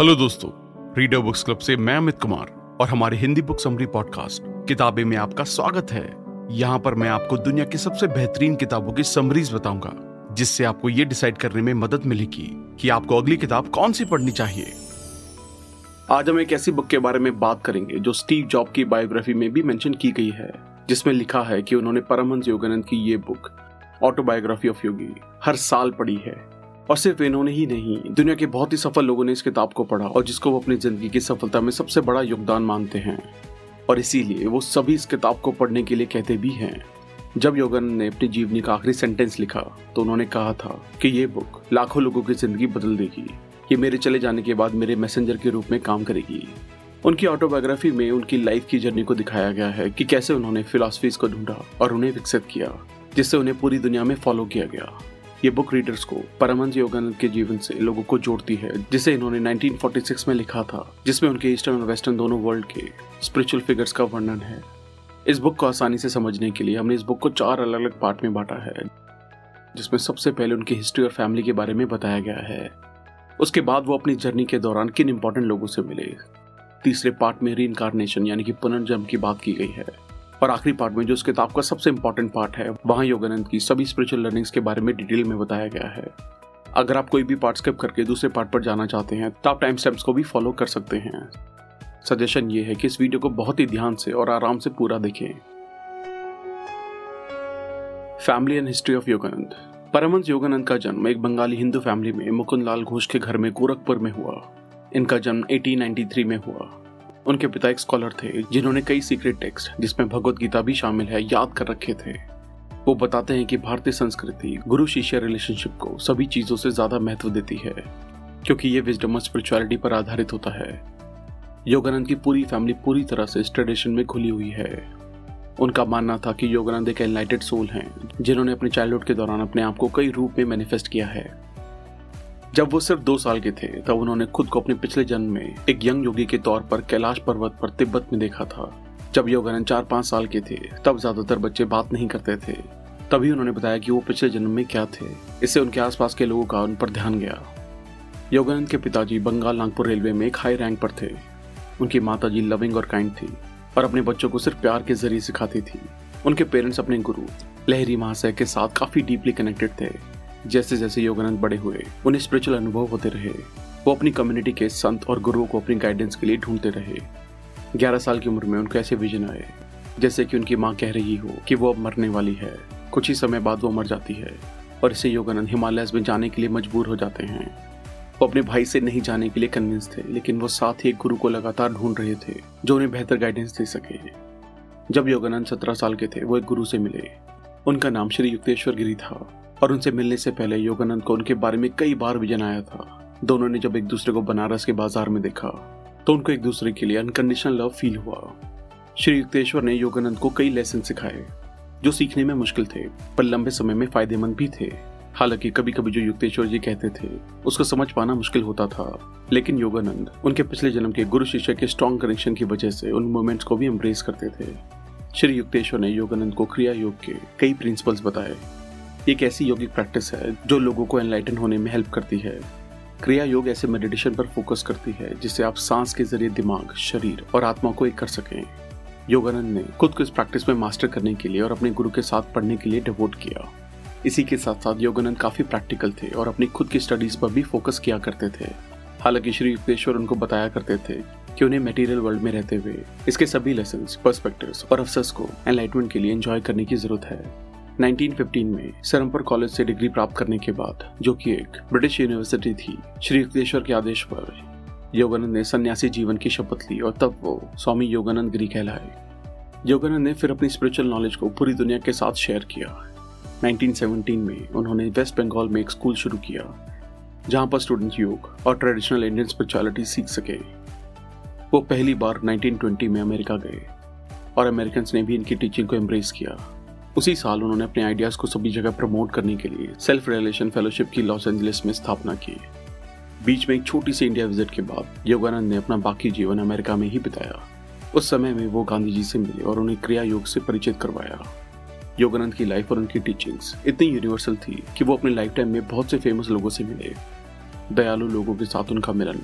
Hello दोस्तों reader books club से मैं अमित कुमार और हमारे हिंदी बुक समरी पॉडकास्ट किताबें में आपका स्वागत है। यहाँ पर मैं आपको दुनिया की सबसे बेहतरीन किताबों की समरीज बताऊँगा, जिससे आपको ये डिसाइड करने में मदद मिलेगी कि आपको अगली किताब कौन सी पढ़नी चाहिए। आज हम एक ऐसी बुक के बारे में बात करेंगे, जो स्टीव जॉब की बायोग्राफी में भी मेंशन की गई है, जिसमें लिखा है कि उन्होंने परमहंस योगानंद की ये बुक ऑटोबायोग्राफी ऑफ़ योगी, हर साल पढ़ी है। और सिर्फ़ इन्होंने ही नहीं, दुनिया के बहुत ही सफल लोगों ने इस किताब को पढ़ा और जिसको वो अपनी ज़िंदगी की सफलता में सबसे बड़ा योगदान मानते हैं। और इसीलिए वो सभी इस किताब को पढ़ने के लिए कहते भी हैं। जब योगन ने अपनी जीवनी का आखिरी सेंटेंस लिखा तो उन्होंने कहा था कि ये बुक लाखों लोगों की ज़िंदगी बदल देगी। ये मेरे चले जाने के बाद मेरे मैसेंजर के रूप में काम करेगी। उनकी ऑटोबायोग्राफी में उनकी लाइफ की जर्नी को दिखाया गया है कि कैसे उन्होंने फिलोसफीज को ढूंढा और उन्हें विकसित किया, जिससे उन्हें पूरी दुनिया में फॉलो किया गया। ये बुक रीडर्स को परमहंस योगानंद के जीवन से लोगों को जोड़ती है, जिसे इन्होंने 1946 में लिखा था, जिसमें उनके ईस्टर्न और वेस्टर्न दोनों वर्ल्ड के स्पिरिचुअल फिगर्स का वर्णन है। इस बुक को आसानी से समझने के लिए हमने इस बुक को चार अलग अलग पार्ट में बांटा है, जिसमें सबसे पहले उनकी हिस्ट्री और फैमिली के बारे में बताया गया है। उसके बाद वो अपनी जर्नी के दौरान किन इंपॉर्टेंट लोगों से मिले। तीसरे पार्ट में री यानी कि पुनर्जन्म की बात की गई है। और आखिरी पार्ट में जो उस किताब का सबसे इंपॉर्टेंट पार्ट है, वहाँ योगानंद की सभी स्पिरिचुअल लर्निंग्स के बारे में डिटेल में बताया गया है। अगर आप कोई भी पार्ट स्किप करके दूसरे पार्ट पर जाना चाहते हैं तो आप टाइम स्टेप्स को भी फॉलो कर सकते हैं। सजेशन ये है कि इस वीडियो को बहुत ही ध्यान से और आराम से पूरा देखें। Family and history of Yogananda Paramahansa Yogananda का जन्म एक बंगाली हिंदू फैमिली में मुकुंद लाल घोष के घर में गोरखपुर में हुआ। इनका जन्म 1893 में हुआ। उनके पिता एक स्कॉलर थे, जिन्होंने कई सीक्रेट टेक्स्ट जिसमें भगवत गीता भी शामिल है, याद कर रखे थे। वो बताते हैं कि भारतीय संस्कृति, गुरु शिष्य रिलेशनशिप को सभी चीज़ों से ज़्यादा महत्व देती है, क्योंकि ये विजडम और स्पिरिचुअलिटी पर आधारित होता है। योगानंद की पूरी फैमिली पूरी तरह से इस ट्रेडिशन में खुली हुई है। उनका मानना था कि योगानंद एक एनलाइटेड सोल हैं, जिन्होंने अपने चाइल्डहुड के दौरान अपने आप को कई रूप में मैनिफेस्ट किया है। जब वो सिर्फ़ दो साल के थे, तब उन्होंने खुद को अपने पिछले जन्म में एक यंग योगी के तौर पर कैलाश पर्वत पर तिब्बत में देखा था। जब योगानंद चार पाँच साल के थे, तब ज़्यादातर बच्चे बात नहीं करते थे। तभी उन्होंने बताया कि वो पिछले जन्म में क्या थे। इससे उनके आसपास के लोगों का उन पर ध्यान गया। योगानंद के पिताजी बंगाल नागपुर रेलवे में एक हाई रैंक पर थे। उनकी माता जी लविंग और काइंड थी, और अपने बच्चों को सिर्फ़ प्यार के ज़रिए सिखाती थी। उनके पेरेंट्स अपने गुरु, लहरी महाशय के साथ काफ़ी डीपली कनेक्टेड थे। जैसे जैसे योगानंद बड़े हुए, उन्हें स्पिरिचुअल अनुभव होते रहे। वो अपनी कम्युनिटी के संत और गुरुओं को अपनी गाइडेंस के लिए ढूंढते रहे। ग्यारह साल की उम्र में उनको ऐसे विजन आए, जैसे कि उनकी माँ कह रही हो कि वो अब मरने वाली है। कुछ ही समय बाद वो मर जाती है, और इसे योगानंद हिमालयस में जाने के लिए मजबूर हो जाते हैं। वो अपने भाई से नहीं जाने के लिए कन्विंस थे, लेकिन वो साथ ही एक गुरु को लगातार ढूंढ रहे थे, जो उन्हें बेहतर गाइडेंस दे सके। जब योगानंद सत्रह साल के थे, वो एक गुरु से मिले। उनका नाम श्री युक्तेश्वर गिरी था। और उनसे मिलने से पहले योगानंद को उनके बारे में कई बार विजन आया था। दोनों ने जब एक दूसरे को बनारस के बाज़ार में देखा तो उनको एक दूसरे के लिए अनकंडीशनल लव फील हुआ। श्री युक्तेश्वर ने योगानंद को कई लेसन सिखाए, जो सीखने में मुश्किल थे, पर लंबे समय में फ़ायदेमंद भी थे। हालाँकि कभी कभी जो युक्तेश्वर जी कहते थे, उसको समझ पाना मुश्किल होता था। लेकिन योगानंद उनके पिछले जन्म के गुरु शिष्य के स्ट्रॉन्ग कनेक्शन की वजह से उन मोमेंट्स को भी एम्ब्रेस करते थे। श्री युक्तेश्वर ने योगानंद को क्रिया योग के कई प्रिंसिपल्स बताए। एक ऐसी योगिक प्रैक्टिस है जो लोगों को एनलाइटन होने में हेल्प करती है। क्रिया योग ऐसे मेडिटेशन पर फोकस करती है, जिससे आप सांस के ज़रिए दिमाग, शरीर और आत्मा को एक कर सकें। योगानंद ने खुद को इस प्रैक्टिस में मास्टर करने के लिए और अपने गुरु के साथ पढ़ने के लिए डिवोट किया। इसी के साथ साथ योगानंद काफ़ी प्रैक्टिकल थे और अपनी खुद की स्टडीज़ पर भी फोकस किया करते थे। हालाँकि श्री युक्तेश्वर उनको बताया करते थे कि उन्हें मटेरियल वर्ल्ड में रहते हुए इसके सभी लेसन पर्सपेक्टिव्स और अफसर्स को एनलाइटमेंट के लिए एंजॉय करने की ज़रूरत है। 1915 में सरमपुर कॉलेज से डिग्री प्राप्त करने के बाद, जो कि एक ब्रिटिश यूनिवर्सिटी थी, श्री युक्तेश्वर के आदेश पर योगानंद ने सन्यासी जीवन की शपथ ली और तब वो स्वामी योगानंद गिरी कहलाए। योगानंद ने फिर अपनी स्पिरिचुअल नॉलेज को पूरी दुनिया के साथ शेयर किया। 1917 में उन्होंने वेस्ट बंगाल में एक स्कूल शुरू किया, जहाँ पर स्टूडेंट योग और ट्रेडिशनल इंडियन स्पिरिचुअलिटी सीख सके। वो पहली बार 1920 में अमेरिका गए और अमेरिकन ने भी इनकी टीचिंग को एम्ब्रेस किया। उसी साल उन्होंने अपने आइडियाज़ को सभी जगह प्रमोट करने के लिए सेल्फ रिलेशन फेलोशिप की लॉस एंजलिस में स्थापना की। बीच में एक छोटी सी इंडिया विज़िट के बाद योगानंद ने अपना बाकी जीवन अमेरिका में ही बिताया। उस समय में वो गांधी जी से मिले और उन्हें क्रिया योग से परिचित करवाया। योगानंद की लाइफ और उनकी टीचिंग्स इतनी यूनिवर्सल थी कि वो अपने लाइफ टाइम में बहुत से फ़ेमस लोगों से मिले। दयालु लोगों के साथ उनका मिलन।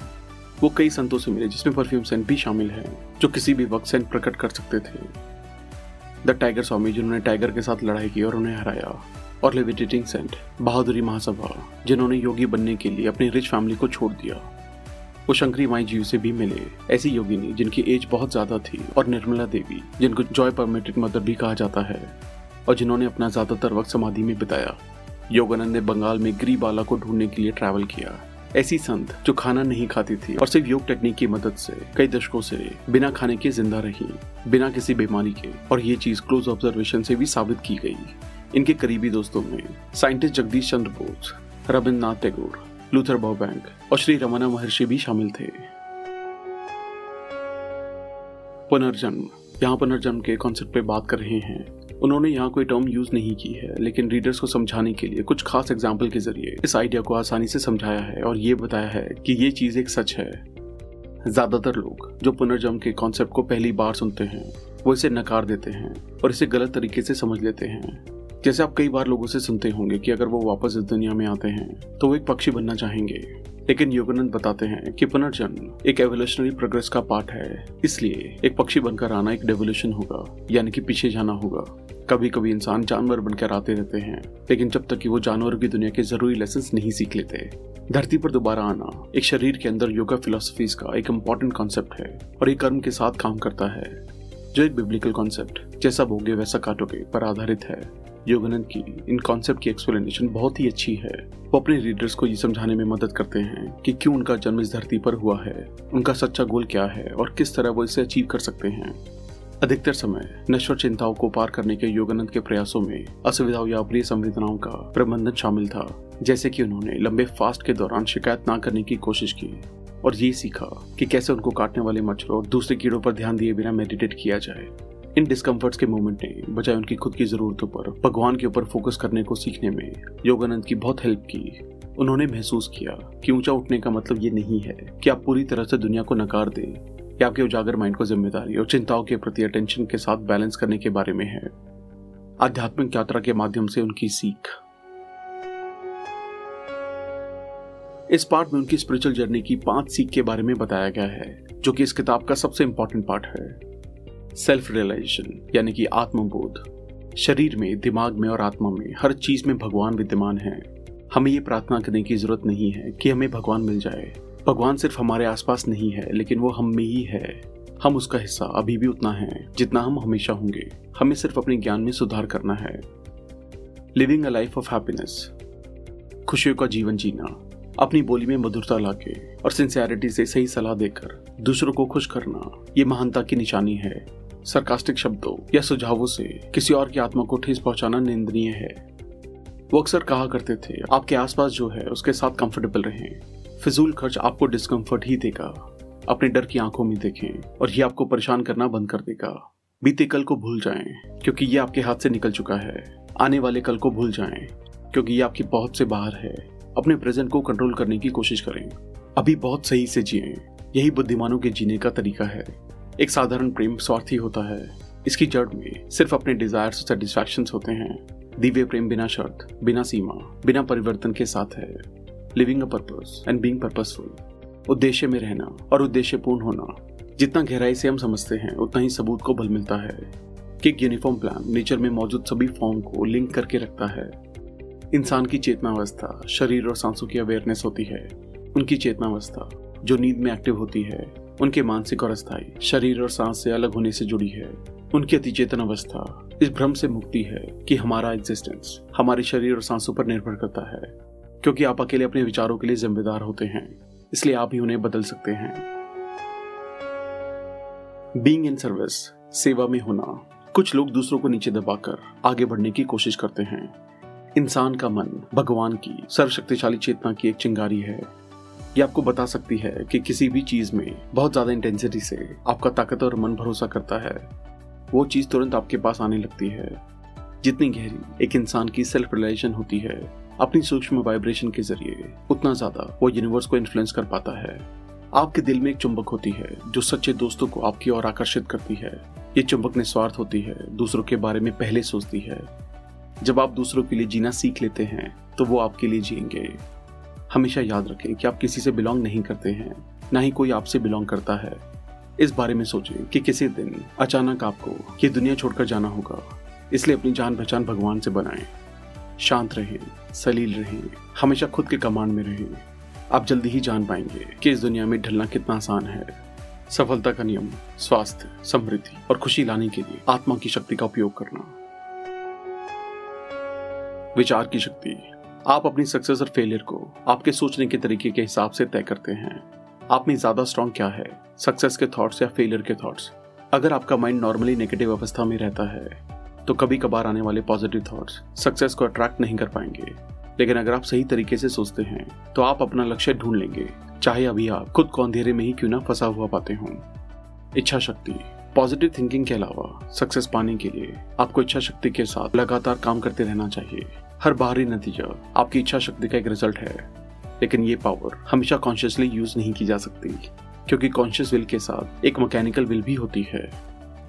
वो कई संतों से मिले जिसमें परफ्यूम सेंट भी शामिल है, जो किसी भी वक्त सेंट प्रकट कर सकते थे। द टाइगर स्वामी जिन्होंने टाइगर के साथ लड़ाई की और उन्हें हराया, और लेविटेटिंग सेंट बहादुरी महासभा जिन्होंने योगी बनने के लिए अपनी रिच फैमिली को छोड़ दिया। वो शंकरी माई जीव से भी मिले, ऐसी योगिनी जिनकी एज बहुत ज़्यादा थी, और निर्मला देवी, जिनको जॉय परमिटेड मदर भी कहा जाता है, और जिन्होंने अपना ज़्यादातर वक्त समाधि में बिताया। योगानंद ने बंगाल में बाला को ढूँढने के लिए ट्रैवल किया। ऐसी संत जो खाना नहीं खाती थी और सिर्फ़ योग टेक्निक की मदद से, कई दशकों से बिना खाने के ज़िंदा रही, बिना किसी बीमारी के, और ये चीज़ क्लोज ऑब्जर्वेशन से भी साबित की गई। इनके करीबी दोस्तों में scientist Jagadish Chandra Bose, Rabindranath Tagore, Luther Burbank और श्री रमना महर्षि भी शामिल थे। पुनर्जन्म। यहाँ पुनर्जन्म के कॉन्सेप्ट पे बात कर रहे हैं उन्होंने यहाँ कोई टर्म यूज़ नहीं की है, लेकिन रीडर्स को समझाने के लिए कुछ खास एग्ज़ाम्पल के ज़रिए इस आइडिया को आसानी से समझाया है और ये बताया है कि ये चीज़ एक सच है। ज़्यादातर लोग जो पुनर्जन्म के कॉन्सेप्ट को पहली बार सुनते हैं, वो इसे नकार देते हैं और इसे गलत तरीके से समझ लेते हैं। जैसे आप कई बार लोगों से सुनते होंगे कि अगर वो वापस इस दुनिया में आते हैं तो वो एक पक्षी बनना चाहेंगे। लेकिन योगानंद बताते हैं कि पुनर्जन्म एक एवोल्यूशनरी प्रोग्रेस का पार्ट है। इसलिए एक पक्षी बनकर आना एक डेवोल्यूशन होगा, यानी कि पीछे जाना होगा। कभी कभी इंसान जानवर बनकर आते रहते हैं, लेकिन जब तक कि वो जानवरों की दुनिया के ज़रूरी लेसन नहीं सीख लेते। धरती पर दोबारा आना एक शरीर के अंदर योगा फिलोसफीज का एक इंपॉर्टेंट कॉन्सेप्ट है और एक कर्म के साथ काम करता है। जो एक बिब्लिकल कॉन्सेप्ट जैसा भोगे वैसा काटोगे, पर आधारित है। योगानंद की इन कॉन्सेप्ट की एक्सप्लेनेशन बहुत ही अच्छी है। वो अपने रीडर्स को ये समझाने में मदद करते हैं कि क्यों उनका जन्म इस धरती पर हुआ है, उनका सच्चा गोल क्या है, और किस तरह वो इसे अचीव कर सकते हैं। अधिकतर समय, नश्वर चिंताओं को पार करने के योगानंद के प्रयासों में असुविधाओं या अप्रिय संवेदनाओं का प्रबंधन शामिल था, जैसे कि उन्होंने लंबे फास्ट के दौरान शिकायत ना करने की कोशिश की। और ये सीखा कि कैसे उनको काटने वाले मच्छरों और दूसरे कीड़ों पर ध्यान दिए बिना मेडिटेट किया जाए। इन डिस्कम्फर्ट्स के मोमेंट ने, बजाय उनकी खुद की जरूरतों पर, भगवान के ऊपर फोकस करने को सीखने में, योगानंद की बहुत हेल्प की। उन्होंने महसूस किया कि ऊँचा उठने का मतलब ये नहीं है कि आप पूरी तरह से दुनिया को नकार दें। या आपके उजागर माइंड को ज़िम्मेदारी और चिंताओं के प्रति अटेंशन के साथ बैलेंस करने के बारे में है। आध्यात्मिक यात्रा के माध्यम से उनकी सीख। इस पार्ट में उनकी स्पिरिचुअल जर्नी की पाँच सीख के बारे में बताया गया है, जो कि इस किताब का सबसे इंपॉर्टेंट पार्ट है। सेल्फ रियलाइजेशन यानी कि आत्मबोध। शरीर में, दिमाग में और आत्मा में हर चीज़ में भगवान विद्यमान है। हमें ये प्रार्थना करने की ज़रूरत नहीं है कि हमें भगवान मिल जाए। भगवान सिर्फ़ हमारे आसपास नहीं है, लेकिन वो हम में ही है। हम उसका हिस्सा अभी भी उतना है, जितना हम हमेशा होंगे। हमें सिर्फ़ अपने ज्ञान में सुधार करना है। Living a life of happiness खुशियों का जीवन जीना। अपनी बोली में मधुरता लाके और सिंसियरिटी से सही सलाह देकर दूसरों को खुश करना, ये महानता की निशानी है। सरकास्टिक शब्दों या सुझावों से किसी और की आत्मा को ठेस पहुंचाना निंदनीय है। वो अक्सर कहा करते थे, आपके आसपास जो है, उसके साथ कंफर्टेबल रहें। फिजूल खर्च आपको डिस्कम्फर्ट ही देगा। अपने डर की आँखों में देखें और ये आपको परेशान करना बंद कर देगा। बीते कल को भूल जाएँ, क्योंकि ये आपके हाथ से निकल चुका है। आने वाले कल को भूल जाएँ, क्योंकि ये आपकी बहुत से बाहर है। अपने प्रेजेंट को कंट्रोल करने की कोशिश करें अभी बहुत सही से जिए यही बुद्धिमानों के जीने का तरीका है। एक साधारण प्रेम स्वार्थी होता है। इसकी जड़ में सिर्फ़ अपने डिज़ायर सेटिस्फैक्शन होते हैं। दिव्य प्रेम बिना शर्त, बिना सीमा, बिना परिवर्तन के साथ है। Living a purpose and being purposeful उद्देश्य में रहना और उद्देश्य पूर्ण होना। जितना गहराई से हम समझते हैं, उतना ही सबूत को बल मिलता है। कि यूनिफॉर्म प्लान नेचर में मौजूद सभी फॉर्म को लिंक करके रखता है। इंसान की चेतना अवस्था शरीर और सांसों की अवेयरनेस होती है। उनकी चेतना अवस्था जो नींद में एक्टिव होती है, उनके मानसिक और अस्थायी, शरीर और सांस से अलग होने से जुड़ी है। उनकी अतिचेतन अवस्था इस भ्रम से मुक्ति है कि हमारा एग्जिस्टेंस हमारे शरीर और सांसों पर निर्भर करता है, क्योंकि आप अकेले अपने विचारों के लिए जिम्मेदार होते हैं, इसलिए आप ही उन्हें बदल सकते हैं। बींग इन सर्विस सेवा में होना। कुछ लोग दूसरों को नीचे दबाकर आगे बढ़ने की कोशिश करते हैं। इंसान का मन, भगवान की सर्वशक्तिशाली चेतना की एक चिंगारी है। ये आपको बता सकती है कि किसी भी चीज़ में बहुत ज़्यादा इंटेंसिटी से आपका ताकत और मन भरोसा करता है। वो चीज़ तुरंत आपके पास आने लगती है। जितनी गहरी एक इंसान की सेल्फ रिलेशन होती है, अपनी सूक्ष्म वाइब्रेशन के ज़रिए, उतना ज़्यादा वो यूनिवर्स को इन्फ्लुएंस कर पाता है। आपके दिल में एक चुंबक होती है, जो सच्चे दोस्तों को आपकी ओर आकर्षित करती है। ये चुंबक निस्वार्थ होती है, दूसरों के बारे में पहले सोचती है। जब आप दूसरों के लिए जीना सीख लेते हैं तो वो आपके लिए जिएँगे। हमेशा याद रखें कि आप किसी से बिलोंग नहीं करते हैं, ना ही कोई आपसे बिलोंग करता है। इस बारे में सोचें कि किसी दिन अचानक आपको ये दुनिया छोड़कर जाना होगा। इसलिए अपनी जान पहचान भगवान से बनाएँ। शांत रहें, सलील रहें, हमेशा खुद के कमांड में रहें। आप जल्दी ही जान पाएँगे कि इस दुनिया में ढलना कितना आसान है। सफलता का नियम, स्वास्थ्य, समृद्धि और खुशी लाने के लिए आत्मा की शक्ति का उपयोग करना। विचार की शक्ति। आप अपनी सक्सेस और फेलियर को आपके सोचने के तरीके के हिसाब से तय करते हैं। आप में ज़्यादा स्ट्रॉन्ग क्या है? सक्सेस के थॉट्स या फेलियर के थॉट्स अगर आपका माइंड नॉर्मली नेगेटिव अवस्था में रहता है तो कभी कभार आने वाले पॉजिटिव थॉट्स सक्सेस को अट्रैक्ट नहीं कर पाएँगे। लेकिन अगर आप सही तरीके से सोचते हैं तो आप अपना लक्ष्य ढूंढ लेंगे, चाहे अभी आप खुद को अंधेरे में ही क्यों ना फंसा हुआ पाते हों। इच्छा शक्ति। पॉजिटिव थिंकिंग के अलावा सक्सेस पाने के लिए आपको इच्छा शक्ति के साथ लगातार काम करते रहना चाहिए। हर बाहरी नतीजा। आपकी इच्छा शक्ति का एक रिज़ल्ट है। लेकिन ये पावर हमेशा कॉन्शियसली यूज़ नहीं की जा सकती। क्योंकि कॉन्शियस विल के साथ एक मैकेनिकल विल भी होती है।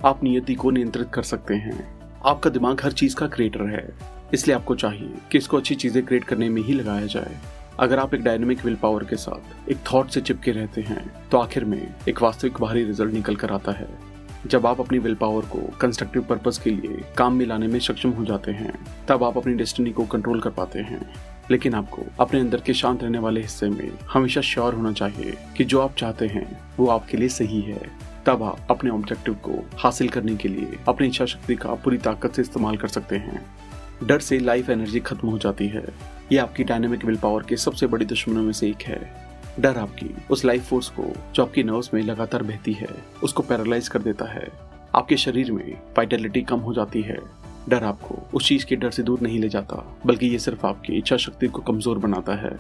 आप नियति को नियंत्रित कर सकते हैं। आपका दिमाग हर चीज़ का क्रिएटर है। इसलिए आपको चाहिए कि इसको अच्छी चीज़ें क्रिएट करने में ही लगाया जाए। अगर आप एक डायनेमिक विल पावर के साथ एक थॉट से चिपके रहते हैं तो आखिर में एक वास्तविक बाहरी रिज़ल्ट निकल कर आता है। जब आप अपनी विल पावर को कंस्ट्रक्टिव पर्पस के लिए काम में लाने में सक्षम हो जाते हैं, तब आप अपनी डेस्टिनी को कंट्रोल कर पाते हैं। लेकिन आपको अपने अंदर के शांत रहने वाले हिस्से में हमेशा श्योर होना चाहिए कि जो आप चाहते हैं, वो आपके लिए सही है। तब आप अपने ऑब्जेक्टिव को हासिल करने के लिए अपनी इच्छा शक्ति का पूरी ताकत से इस्तेमाल कर सकते हैं। डर से लाइफ एनर्जी खत्म हो जाती है। ये आपकी डायनेमिक विल पावर के सबसे बड़ी दुश्मनों में से एक है। डर आपकी उस लाइफ फोर्स को जो आपकी नर्व्स में लगातार बहती है, उसको पैरालाइज कर देता है। आपके शरीर में वाइटेलिटी कम हो जाती है। डर आपको उस चीज़ के डर से दूर नहीं ले जाता, बल्कि ये सिर्फ़ आपकी इच्छा शक्ति को कमज़ोर बनाता है।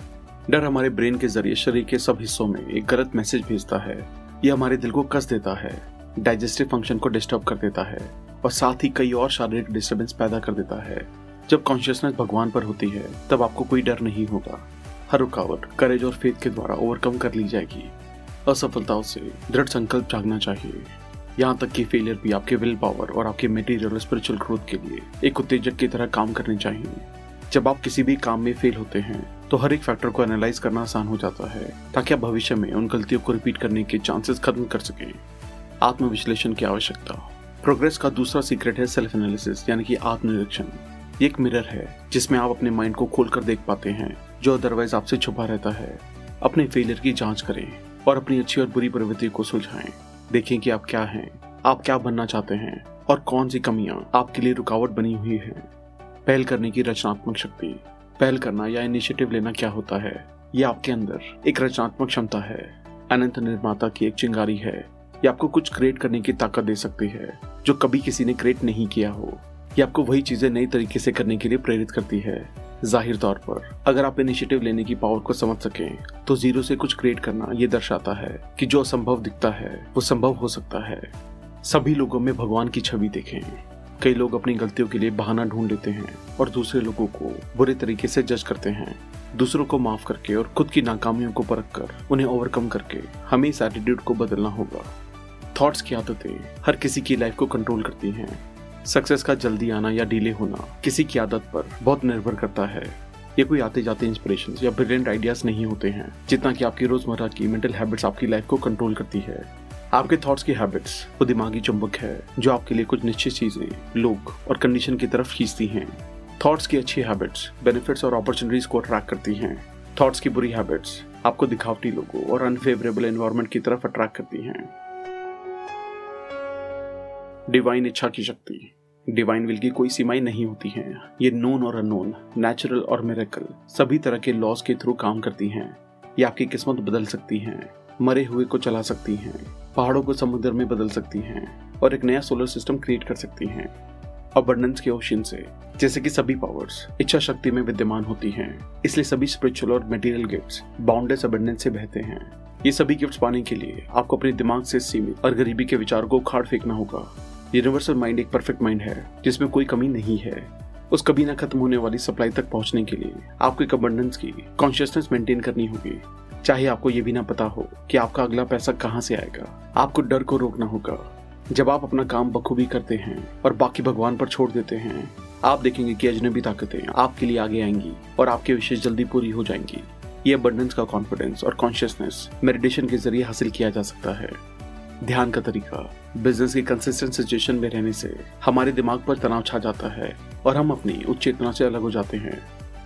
डर हमारे ब्रेन के ज़रिए शरीर के सब हिस्सों में एक गलत मैसेज भेजता है। यह हमारे दिल को कस देता है डाइजेस्टिव फ़ंक्शन को डिस्टर्ब कर देता है और साथ ही कई और शारीरिक डिस्टर्बेंस पैदा कर देता है। जब कॉन्शियसनेस भगवान पर होती है, तब आपको कोई डर नहीं होगा। हर रुकावट करेज और फेथ के द्वारा ओवरकम कर ली जाएगी। असफलताओं से दृढ़ संकल्प जागना चाहिए। यहाँ तक कि फेलियर भी आपके विल पावर और आपके मेटीरियल और स्पिरिचुअल ग्रोथ के लिए एक उत्तेजक की तरह काम करने चाहिए। जब आप किसी भी काम में फेल होते हैं तो हर एक फैक्टर को एनालाइज करना आसान हो जाता है, ताकि आप भविष्य में उन गलतियों को रिपीट करने के चांसेस खत्म कर सकें। आत्मविश्लेषण की आवश्यकता। प्रोग्रेस का दूसरा सीक्रेट है सेल्फ एनालिसिस यानी कि आत्मनिरीक्षण। एक मिरर है, जिसमें आप अपने माइंड को खोल कर देख पाते हैं। जो अदरवाइज़ आपसे छुपा रहता है, अपने फेलियर की जाँच करें और अपनी अच्छी और बुरी प्रवृत्ति को सुलझाएँ। देखें कि आप क्या हैं, आप क्या बनना चाहते हैं और कौन सी कमियाँ आपके लिए रुकावट बनी हुई है। पहल करने की रचनात्मक शक्ति, पहल करना या इनिशिएटिव लेना क्या होता है? ये आपके अंदर एक रचनात्मक क्षमता है, अनंत निर्माता की एक चिंगारी है। ये आपको कुछ क्रिएट करने की ताकत दे सकती है, जो कभी किसी ने क्रिएट नहीं किया हो। ये आपको वही चीज़ें नई तरीके से करने के लिए प्रेरित करती है। ज़ाहिर तौर पर, अगर आप इनिशिएटिव लेने की पावर को समझ सकें तो ज़ीरो से कुछ क्रिएट करना ये दर्शाता है कि जो असंभव दिखता है, वो संभव हो सकता है। सभी लोगों में भगवान की छवि देखें। कई लोग अपनी गलतियों के लिए बहाना ढूंढ लेते हैं और दूसरे लोगों को बुरे तरीके से जज करते हैं। दूसरों को माफ़ करके और खुद की नाकामियों को परख कर उन्हें ओवरकम करके हमें इस एटीट्यूड को बदलना होगा। थॉट्स की आदतें हर किसी की लाइफ को कंट्रोल करती हैं। सक्सेस का जल्दी आना या डिले होना किसी की आदत पर बहुत निर्भर करता है। ये कोई आते जाते इंस्पिरेशन या ब्रिलियंट आइडियाज़ नहीं होते हैं, जितना कि आपकी रोज़मर्रा की मेंटल हैबिट्स आपकी लाइफ को कंट्रोल करती है। आपके थॉट्स की हैबिट्स वो दिमागी चुंबक है, जो आपके लिए कुछ निश्चित चीज़ें, लोग और कंडीशन की तरफ़ खींचती हैं। थॉट्स की अच्छी हैबिट्स बेनिफिट्स और अपॉर्चुनिटीज़ को अट्रैक्ट करती हैं। थॉट्स की बुरी हैबिट्स आपको दिखावटी लोगों और अनफेवरेबल एनवायरमेंट की तरफ़ अट्रैक्ट करती हैं। डिवाइन इच्छा की शक्ति। डिवाइन विल की कोई सीमाएँ नहीं होती हैं। ये नोन और अननोन नेचुरल और मेरेकल सभी तरह के लॉस के थ्रू काम करती हैं। ये आपकी किस्मत बदल सकती हैं, मरे हुए को चला सकती हैं, पहाड़ों को समुद्र में बदल सकती हैं और एक नया सोलर सिस्टम क्रिएट कर सकती हैं। अबंडेंस के ओशन से, जैसे कि सभी पावर्स इच्छा शक्ति में विद्यमान होती हैं। इसलिए सभी स्पिरिचुअल और मटेरियल गिफ्ट्स बाउंडेस अबंडेंस से बहते हैं। ये सभी गिफ्ट्स पाने के लिए आपको अपने दिमाग से सीमित और गरीबी के विचार को उखाड़ फेंकना होगा। यूनिवर्सल माइंड एक परफेक्ट माइंड है, जिसमें कोई कमी नहीं है। उस कभी ना खत्म होने वाली सप्लाई तक पहुँचने के लिए आपको एक अबंडेंस की कॉन्शियसनेस मेंटेन करनी होगी। चाहे आपको ये भी ना पता हो कि आपका अगला पैसा कहाँ से आएगा, आपको डर को रोकना होगा। जब आप अपना काम बखूबी करते हैं और बाकी भगवान पर छोड़ देते हैं, आप देखेंगे कि अजनबी ताकतें आपके लिए आगे आएँगी और आपके विशेष जल्दी पूरी हो जाएँगी। ये अबंडेंस का कॉन्फिडेंस और कॉन्शियसनेस मेडिटेशन के ज़रिए हासिल किया जा सकता है। ध्यान का तरीका। बिज़नेस की कंसिस्टेंट सिचुएशन में रहने से हमारे दिमाग पर तनाव छा जाता है और हम अपनी उच्च चेतना से अलग हो जाते हैं।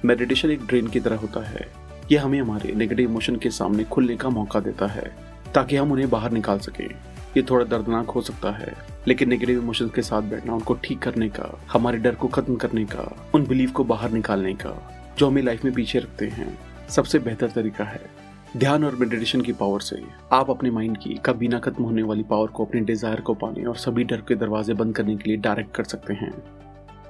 मेडिटेशन एक ड्रेन की तरह होता है। ये हमें हमारे नेगेटिव इमोशन के सामने खुलने का मौका देता है, ताकि हम उन्हें बाहर निकाल सकें। ये थोड़ा दर्दनाक हो सकता है, लेकिन नेगेटिव इमोशन के साथ बैठना, उनको ठीक करने का, हमारे डर को खत्म करने का, उन बिलीफ को बाहर निकालने का, जो हमें लाइफ में पीछे रखते हैं, सबसे बेहतर तरीका है। ध्यान और मेडिटेशन की पावर से आप अपने माइंड की कभी ना खत्म होने वाली पावर को, अपने डिज़ायर को पाने और सभी डर के दरवाजे बंद करने के लिए डायरेक्ट कर सकते हैं।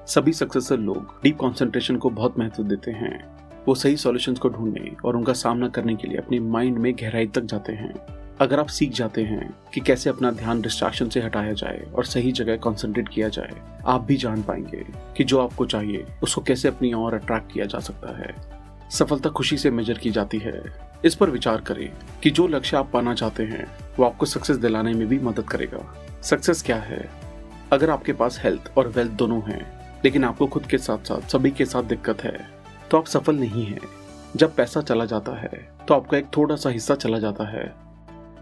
सभी सक्सेसफुल लोग डीप कंसंट्रेशन को बहुत महत्व देते हैं। वो सही सॉल्यूशंस को ढूँढने और उनका सामना करने के लिए अपने माइंड में गहराई तक जाते हैं। अगर आप सीख जाते हैं कि कैसे अपना ध्यान डिस्ट्रैक्शन से हटाया जाए और सही जगह कंसंट्रेट किया जाए, आप भी जान पाएँगे कि जो आपको चाहिए, उसको कैसे अपनी ओर अट्रैक्ट किया जा सकता है। सफलता खुशी से मेजर की जाती है। इस पर विचार करें कि जो लक्ष्य आप पाना चाहते हैं, वो आपको सक्सेस दिलाने में भी मदद करेगा। सक्सेस क्या है? अगर आपके पास हेल्थ और वेल्थ दोनों हैं, लेकिन आपको खुद के साथ साथ सभी के साथ दिक्कत है तो आप सफल नहीं हैं। जब पैसा चला जाता है तो आपका एक थोड़ा सा हिस्सा चला जाता है।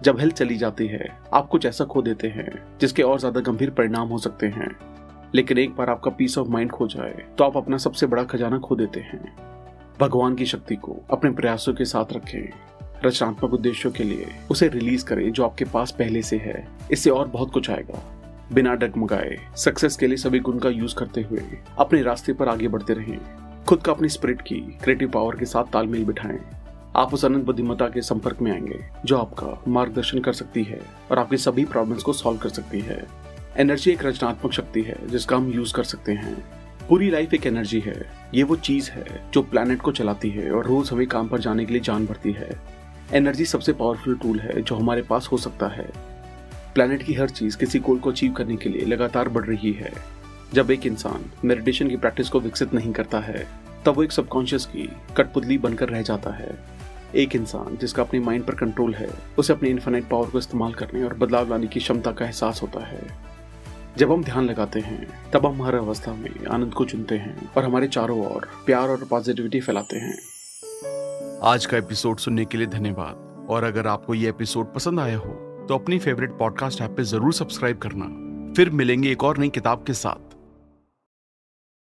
जब हेल्थ चली जाती है, आप कुछ ऐसा खो देते हैं, जिसके और ज़्यादा गंभीर परिणाम हो सकते हैं। लेकिन एक बार आपका पीस ऑफ़ माइंड खो जाए तो आप अपना सबसे बड़ा खजाना खो देते हैं। भगवान की शक्ति को अपने प्रयासों के साथ रखें। रचनात्मक उद्देश्यों के लिए उसे रिलीज़ करें, जो आपके पास पहले से है। इससे और बहुत कुछ आएगा। बिना डगमगाए सक्सेस के लिए सभी गुण का यूज़ करते हुए अपने रास्ते पर आगे बढ़ते रहें। खुद का अपनी स्पिरिट की क्रिएटिव पावर के साथ तालमेल बिठाएँ। आप उस अनंत बुद्धिमता के संपर्क में आएँगे, जो आपका मार्गदर्शन कर सकती है और आपकी सभी प्रॉब्लम्स को सॉल्व कर सकती है। एनर्जी एक रचनात्मक शक्ति है, जिसका हम यूज़ कर सकते हैं। पूरी लाइफ एक एनर्जी है। ये वो चीज़ है जो प्लेनेट को चलाती है और रोज हमें काम पर जाने के लिए जान भरती है। एनर्जी सबसे पावरफुल टूल है जो हमारे पास हो सकता है। प्लेनेट की हर चीज़ किसी गोल को अचीव करने के लिए लगातार बढ़ रही है। जब एक इंसान मेडिटेशन की प्रैक्टिस को विकसित नहीं करता है, तब वो एक सबकॉन्शियस की कठपुतली बनकर रह जाता है। एक इंसान जिसका अपने माइंड पर कंट्रोल है, उसे अपने इन्फिनाइट पावर को इस्तेमाल करने और बदलाव लाने की क्षमता का एहसास होता है। जब हम ध्यान लगाते हैं, तब हम हर अवस्था में आनंद को चुनते हैं और हमारे चारों ओर प्यार और पॉजिटिविटी फैलाते हैं। आज का एपिसोड सुनने के लिए धन्यवाद। और अगर आपको ये एपिसोड पसंद आया हो तो अपनी फेवरेट पॉडकास्ट ऐप पे ज़रूर सब्सक्राइब करना। फिर मिलेंगे एक और नई किताब के साथ।